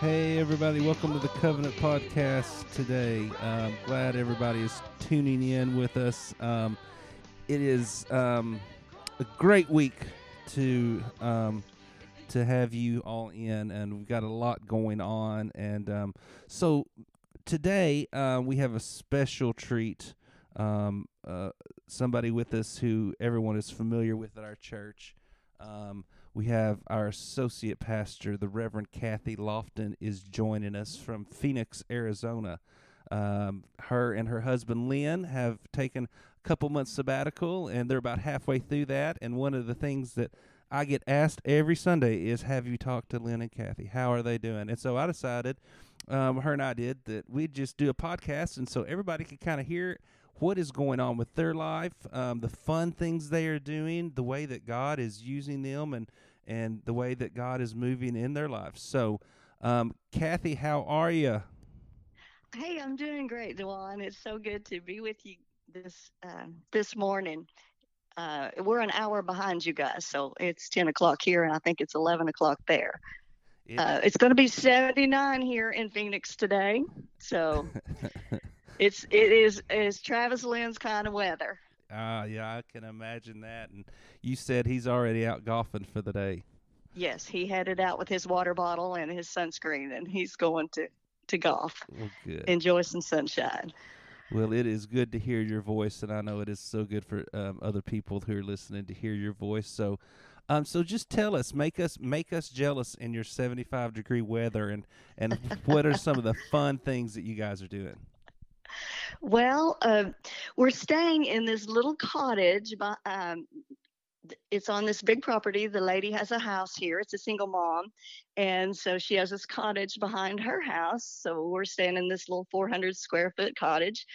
Hey, everybody, welcome to the Covenant Podcast today. Um, glad everybody is tuning in with us. Um, it is um, a great week to um, to have you all in, and we've got a lot going on. And um, so today uh, we have a special treat. Um, uh, somebody with us who everyone is familiar with at our church. Um, we have our associate pastor, the Reverend Kathy Lofton, is joining us from Phoenix, Arizona. Um, her and her husband Lynn have taken a couple months sabbatical, and they're about halfway through that. And one of the things that I get asked every Sunday is, "Have you talked to Lynn and Kathy? How are they doing?" And so I decided, um, her and I did, that we'd just do a podcast, and so everybody could kind of hear what is going on with their life, um, the fun things they are doing, the way that God is using them, and and the way that God is moving in their lives. So, um, Kathy, how are you? Hey, I'm doing great, Dewan. It's so good to be with you this uh, this morning. Uh, we're an hour behind you guys, so it's 10 o'clock here, and I think it's 11 o'clock there. Uh, it's going to be 79 here in Phoenix today, so it's it is is Travis Lynn's kind of weather. Ah, yeah, I can imagine that. And you said he's already out golfing for the day. Yes, he headed out with his water bottle and his sunscreen, and he's going to to golf, Well, good. enjoy some sunshine. Well, it is good to hear your voice, and I know it is so good for um, other people who are listening to hear your voice. So, um, so just tell us, make us make us jealous in your seventy-five degree weather, and and what are some of the fun things that you guys are doing? Well, uh, we're staying in this little cottage. By, um, it's on this big property. The lady has a house here. It's a single mom, and so she has this cottage behind her house. So we're staying in this little 400 square foot cottage,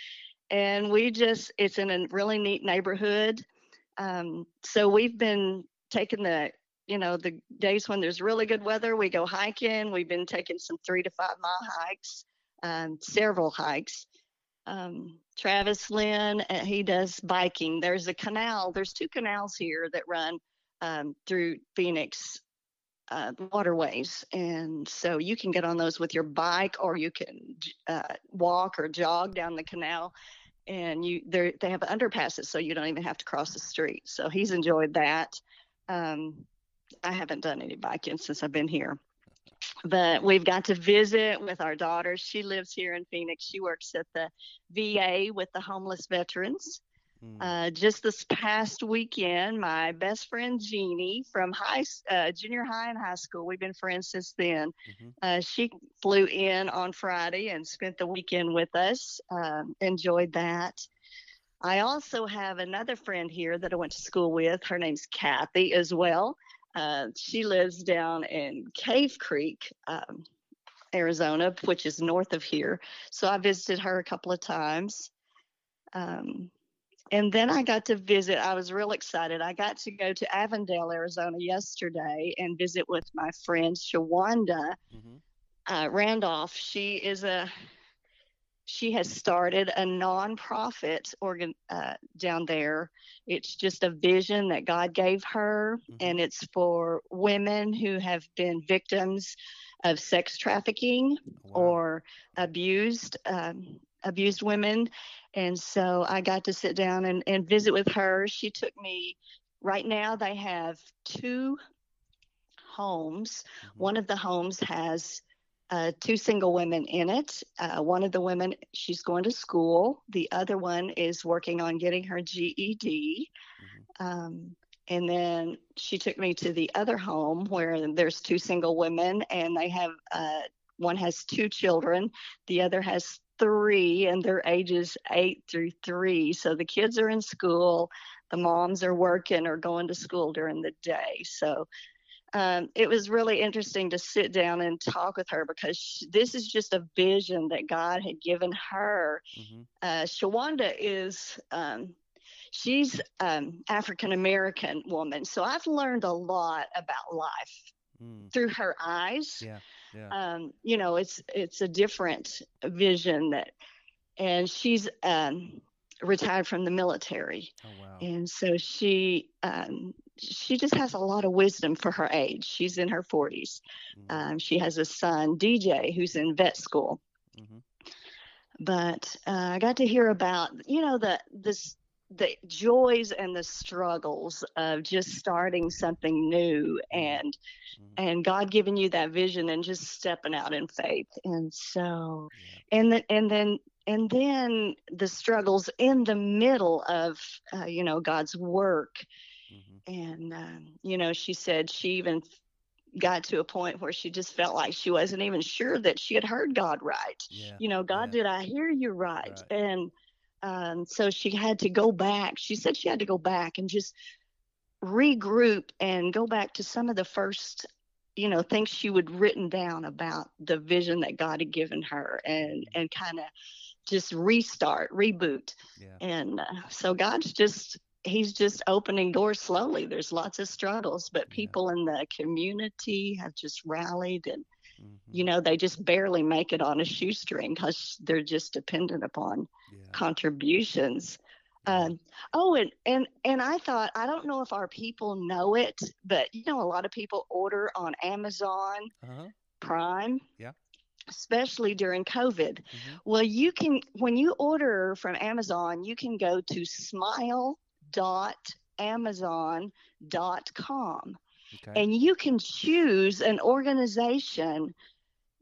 and we just—it's in a really neat neighborhood. Um, so we've been taking the you know the days when there's really good weather we go hiking we've been taking some three to five mile hikes um, several hikes um, Travis Lynn, uh, he does biking. There's a canal. There's two canals here that run um, through Phoenix uh, waterways, and so you can get on those with your bike, or you can uh, walk or jog down the canal. And you, they they have underpasses, so you don't even have to cross the street. So he's enjoyed that. Um, I haven't done any biking since I've been here but we've got to visit with our daughter. She lives here in Phoenix. She works at the VA with the homeless veterans. Hmm. Uh, just this past weekend, my best friend Jeannie from high, uh, junior high and high school, we've been friends since then. Mhm. Uh, she flew in on Friday and spent the weekend with us. Um, enjoyed that. I also have another friend here that I went to school with. Her name's Kathy as well. Uh, she lives down in Cave Creek, um, Arizona, which is north of here. So I visited her a couple of times. Um, and then I got to visit. I was real excited. I got to go to Avondale, Arizona yesterday and visit with my friend Shawanda Mhm. uh, Randolph. She is a she has started a nonprofit organ uh, down there. It's just a vision that God gave her, Mhm. and it's for women who have been victims of sex trafficking Wow. or abused um, abused women. And so I got to sit down and, and visit with her. She took me. Right now, they have two homes. Mhm. One of the homes has uh, two single women in it. Uh, one of the women, she's going to school. The other one is working on getting her GED. Mhm. Um, and then she took me to the other home where there's two single women, and they have uh, one has two children, the other has three, and their ages eight through three. So the kids are in school, the moms are working or going to school during the day. So um, it was really interesting to sit down and talk with her because sh this is just a vision that God had given her. Mhm. Uh, Shawanda is, um, she's um, African American woman, so I've learned a lot about life Mm. through her eyes. Yeah. Yeah. Um, you know, it's it's a different vision that, and she's um, retired from the military, oh wow. and so she um, she just has a lot of wisdom for her age. She's in her 40s. Mhm. Um, she has a son, DJ, who's in vet school. Mhm. But uh, I got to hear about, you know, the this the joys and the struggles of just starting something new and Mhm. and God giving you that vision and just stepping out in faith. And so Yeah. and then and then and then the struggles in the middle of uh, you know God's work. And um, you know she said she even got to a point where she just felt like she wasn't even sure that she had heard God right. Yeah. You know, God, yeah. did I hear you right? Right. And um, so she had to go back. She said she had to go back and just regroup and go back to some of the first, you know, things she would written down about the vision that God had given her, and and kind of just restart, reboot. Yeah. And uh, so God's just he's just opening doors slowly. There's lots of struggles, but Yeah. people in the community have just rallied and Mhm. you know they just barely make it on a shoestring because they're just dependent upon Yeah. contributions. Um, oh, and, and and I thought I don't know if our people know it, but you know a lot of people order on Amazon Uh-huh. Prime. Yeah. Especially during COVID. Mhm. Well, you can when you order from Amazon, you can go to smile.amazon.com Okay. and you can choose an organization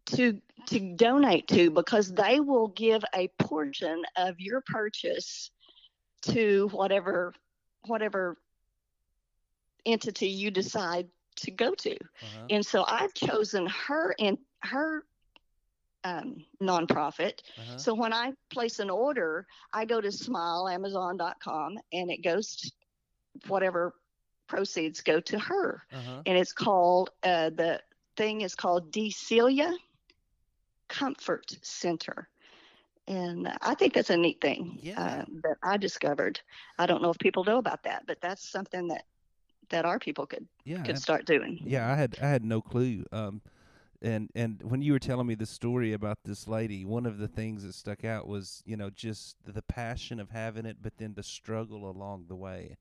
to to donate to because they will give a portion of your purchase to whatever whatever entity you decide to go to uh-huh. and so i've chosen her and her um, nonprofit Uh-huh. so when i place an order i go to smileamazon.com and it goes to whatever proceeds go to her Uh-huh. and it's called uh, the thing is called Deecilla Comfort Center, and I think that's a neat thing Yeah. uh, that I discovered. I don't know if people know about that, but that's something that that our people could Yeah. could start doing. Yeah, I had I had no clue. Um, and and when you were telling me the story about this lady, one of the things that stuck out was you know just the passion of having it, but then the struggle along the way.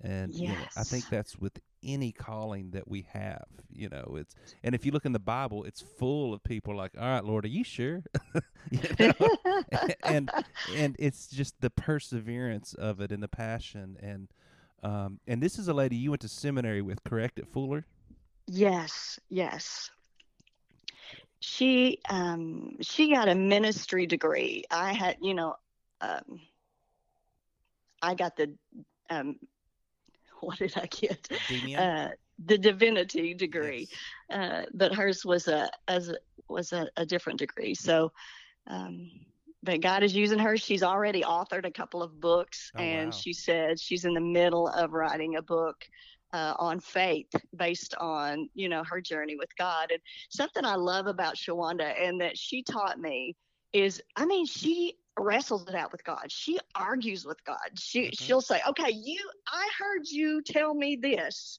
And you know, I think that's with any calling that we have. You know, it's and if you look in the Bible, it's full of people like, "All right, Lord, are you sure?" You and and it's just the perseverance of it and the passion and um and this is a lady you went to seminary with, correct, at Fuller? yes, yes. She um, she got a ministry degree. I had, you know, um, I got the um, what did I get? Uh, the divinity degree, Yes. uh, but hers was a as a, was a, a different degree. So, um, but God is using her. She's already authored a couple of books, Oh, and wow. she said she's in the middle of writing a book uh, on faith based on you know her journey with God. And something I love about Shawanda and that she taught me is, I mean, she wrestles it out with God. She argues with God. She Mhm. she'll say, "Okay, you, I heard you tell me this,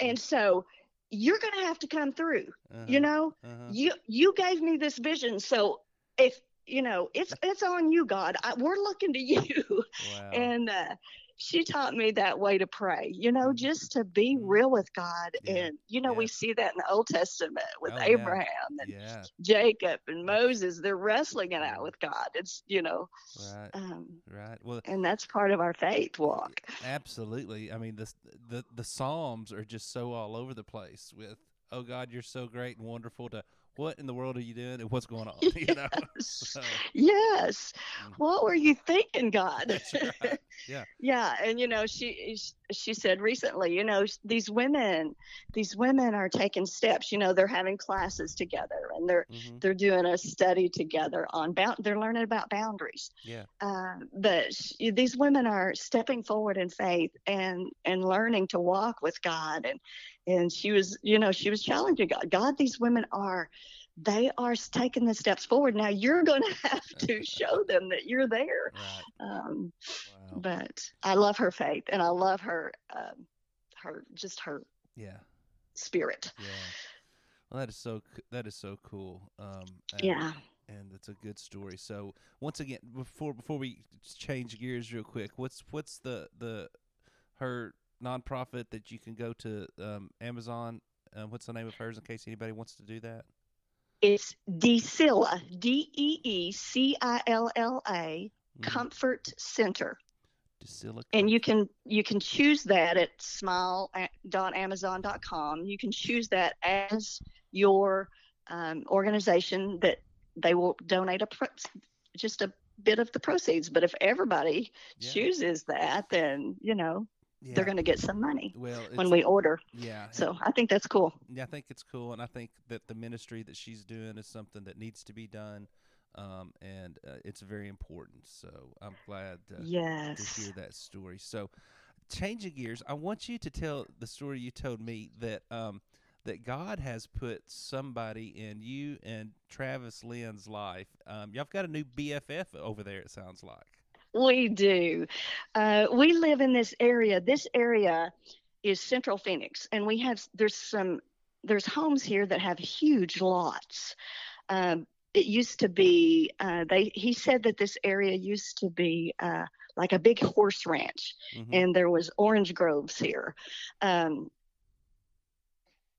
and so you're going to have to come through. You Uh-huh, know, uh-huh. you you gave me this vision, so if you know, it's it's on you, God. I, we're looking to you." Wow. and uh, she taught me that way to pray you know Mhm. just to be Mhm. real with god Yeah. and you know we see that in the old testament with Oh, yeah. abraham and yeah, jacob and moses they're wrestling it out with god it's you know right, um, right. Well, and that's part of our faith walk absolutely. I mean, the the the Psalms are just so all over the place with, "Oh God, you're so great and wonderful." To what in the world are you doing and what's going on? You know. yes So, yes Mm. what were you thinking god right. Yeah. yeah and you know she she said recently you know these women these women are taking steps you know they're having classes together and they're hmm they're doing a study together on bound they're learning about boundaries Yeah. uh, but sh- these women are stepping forward in faith and and learning to walk with god and and she was you know she was challenging god god these women are they are taking the steps forward. Now you're going to have to show them that you're there. Right. Um, Wow. but I love her faith and I love her, um, her just her Yeah. spirit. Yeah. Well, that is so that is so cool. Um, and, Yeah. and it's a good story. So once again, before before we change gears real quick, what's what's the the her nonprofit that you can go to um, Amazon? Uh, what's the name of hers in case anybody wants to do that? It's Deecilla, D E E C I L L A, Mhm. Comfort Center. Deecilla and you can you can choose that at smile.amazon.com you can choose that as your um, organization that they will donate a pro- just a bit of the proceeds but if everybody Yeah. chooses that then you know yeah. they're going to get some money well when we order yeah so i think that's cool Yeah, I think it's cool, and I think that the ministry that she's doing is something that needs to be done, um, and uh, it's very important. So I'm glad to, to hear that story. So, changing gears, I want you to tell the story you told me that um, that God has put somebody in you and Travis Lynn's life. Um, y'all've got a new BFF over there. It sounds like. We do. Uh, we live in this area. This area is Central Phoenix, and we have there's some there's homes here that have huge lots. Um, it used to be uh, they. He said that this area used to be uh, like a big horse ranch, Mhm. and there was orange groves here. Um,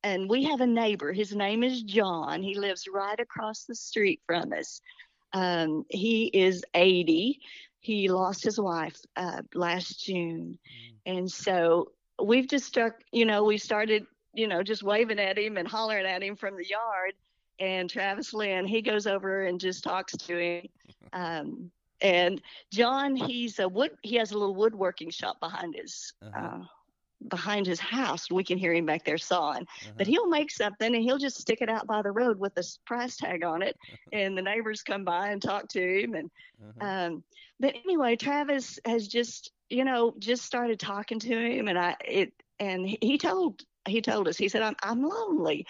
and we have a neighbor. His name is John. He lives right across the street from us. Um, he is 80. He lost his wife uh, last June, Mm. and so we've just stuck. You know, we started, you know, just waving at him and hollering at him from the yard. And Travis Lynn, he goes over and just talks to him. Um, and John, he's a wood. He has a little woodworking shop behind his Uh-huh. uh, behind his house. We can hear him back there sawing. But Uh-huh. he'll make something and he'll just stick it out by the road with a price tag on it, and the neighbors come by and talk to him. And Uh-huh. um, but anyway, Travis has just you know just started talking to him, and I it and he- he told he told us he said I'm I'm lonely,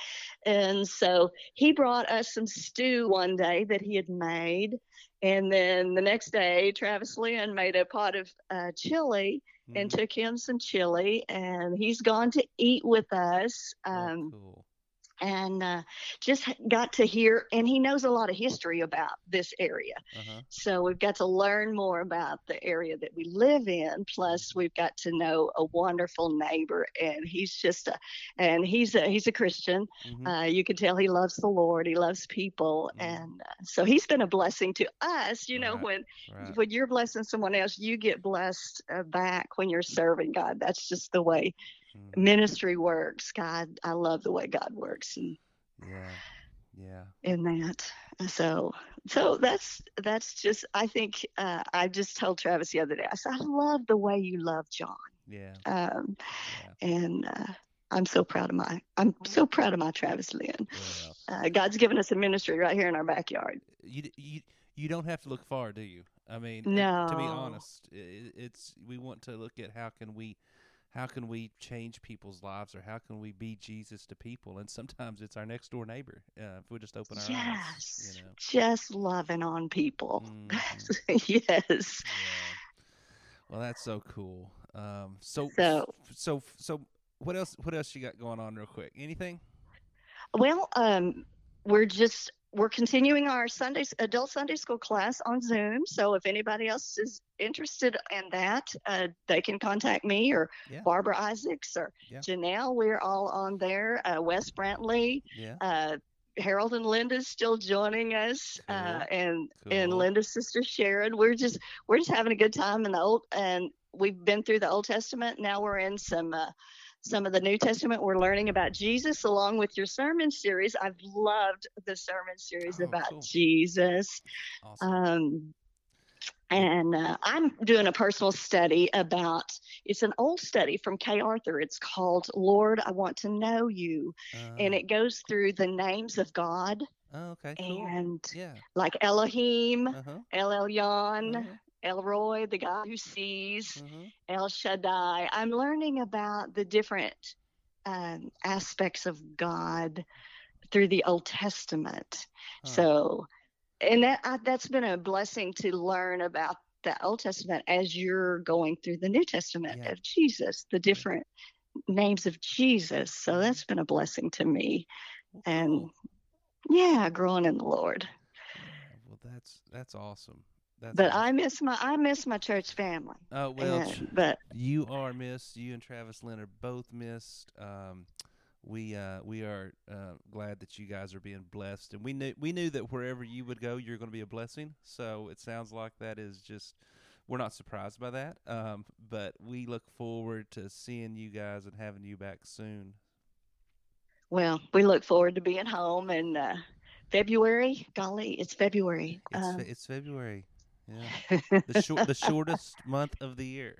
and so he brought us some stew one day that he had made. And then the next day, Travis Lynn made a pot of uh, chili and Mhm. took him some chili, and he's gone to eat with us. Oh, Um, cool. And uh, just got to hear, and he knows a lot of history about this area. Uh-huh. So we've got to learn more about the area that we live in. Plus, we've got to know a wonderful neighbor, and he's just a, and he's a he's a Christian. Mhm. Uh, you can tell he loves the Lord. He loves people, Mhm. and uh, so he's been a blessing to us. You know, Right. when right. when you're blessing someone else, you get blessed uh, back when you're serving God. That's just the way. Ministry works. God, I love the way God works and Yeah. Yeah. in that. So, so that's that's just. I think uh, I just told Travis the other day. I said, I love the way you love John, Yeah. um, Yeah. and uh, I'm so proud of my. I'm so proud of my Travis Lynn. Well, Uh, God's given us a ministry right here in our backyard. you d- you you don't have to look far, do you? I mean, no. to be honest, i i- it's we want to look at how can we how can we change people's lives or how can we be Jesus to people and sometimes it's our next door neighbor uh, if we just open our eyes, Yes, you know. just loving on people. Mhm. yes. Yeah. Well, that's so cool. Um, so So- so so what else what else you got going on real quick? Anything? Well, um, we're just we're continuing our Sunday adult Sunday school class on Zoom. So if anybody else is interested in that, uh, they can contact me or Yeah. Barbara Isaacs or Yeah. Janelle. We're all on there. Uh, Wes Brantley, Yeah. uh, Harold and Linda's still joining us, uh, Cool. and and Cool. Linda's sister Sharon. We're just we're just having a good time in the old and we've been through the Old Testament. Now we're in some. Uh, some of the New Testament. We're learning about Jesus along with your sermon series. I've loved the sermon series Oh, about cool. Jesus. Awesome. Um, and uh, I'm doing a personal study about it's an old study from Kay Arthur. It's called Lord, I Want to Know You. And Uh, it goes through the names of God oh, okay, cool. and Yeah. like Elohim, Uh-huh. El Elyon, uh-huh, El Roi, the God who sees. uh-huh. El Shaddai. I'm learning about the different um, aspects of God through the Old Testament. Huh. So, and that I, that's been a blessing to learn about the Old Testament as you're going through the New Testament Yeah. of Jesus, the different names of Jesus. So that's been a blessing to me, and yeah, growing in the Lord. Well, that's that's awesome. That's But awesome. I miss my I miss my church family. Oh well, and- but you are missed. You and Travis Lynn are both missed. Um, we uh, we are uh, glad that you guys are being blessed, and we knew we knew that wherever you would go, you're going to be a blessing. So it sounds like that is just we're not surprised by that. Um, but we look forward to seeing you guys and having you back soon. well, we look forward to being home in uh, February. Golly, it's February. It's Um, fe- it's February. Yeah, the short the shortest month of the year.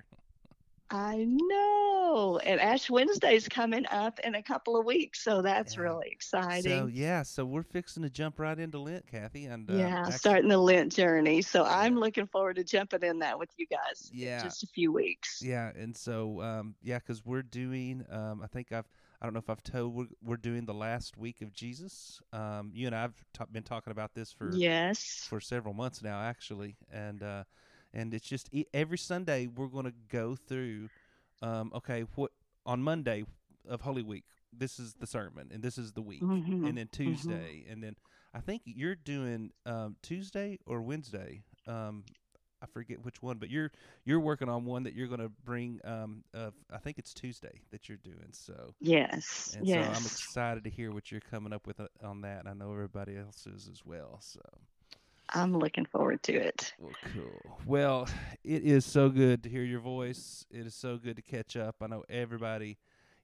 I know. And Ash Wednesday's coming up in a couple of weeks, so that's Yeah. really exciting. So yeah, so we're fixing to jump right into Lent, Kathy, and uh, yeah, actu- starting the Lent journey. So I'm looking forward to jumping in that with you guys Yeah. in just a few weeks. Yeah, and so um, yeah, because we're doing. Um, I think I've. I don't know if I've told. We're, we're doing the last week of Jesus. Um, you and I've ta- been talking about this for Yes. for several months now, actually, and uh, and it's just e- every Sunday we're going to go through. Um, okay, what on Monday of Holy Week? This is the sermon, and this is the week, Mhm, and then Tuesday, and then I think you're doing um, Tuesday or Wednesday. Um, I forget which one, but you're you're working on one that you're going to bring. Um, uh, I think it's Tuesday that you're doing. So, Yes. and yes. so I'm excited to hear what you're coming up with uh, on that. And I know everybody else is as well. So. I'm looking forward to it. Well, cool. Well, it is so good to hear your voice. It is so good to catch up. I know everybody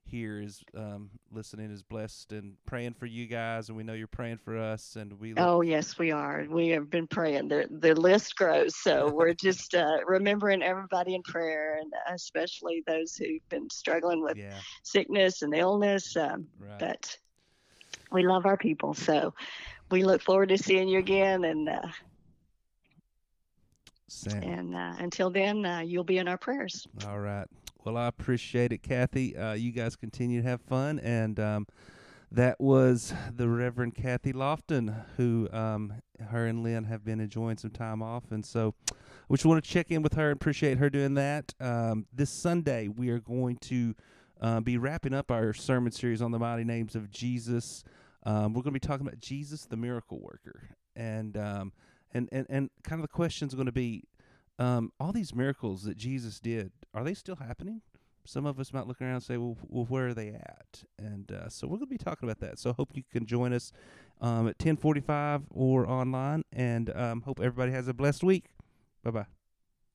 here is um, listening is blessed and praying for you guys, and we know you're praying for us. And we Oh yes, we are. We have been praying. The the list grows, so we're just uh, remembering everybody in prayer, and especially those who've been struggling with yeah, sickness and illness. Um, right. but we love our people, so we look forward to seeing you again. And uh, Sam. and uh, until then, uh, you'll be in our prayers. All right. Well, I appreciate it, Kathy. Uh, you guys continue to have fun, and um, that was the Reverend Kathy Lofton, who um, her and Lynn have been enjoying some time off, and so we just want to check in with her and appreciate her doing that. Um, this Sunday, we are going to uh, be wrapping up our sermon series on the mighty names of Jesus. Um, we're going to be talking about Jesus, the miracle worker, and um, and and and kind of the question's going to be um, all these miracles that Jesus did, are they still happening? Some of us might look around and say, well, well where are they at? And uh, so we're going to be talking about that. So hope you can join us um, at 1045 or online, and um, hope everybody has a blessed week. Bye-bye.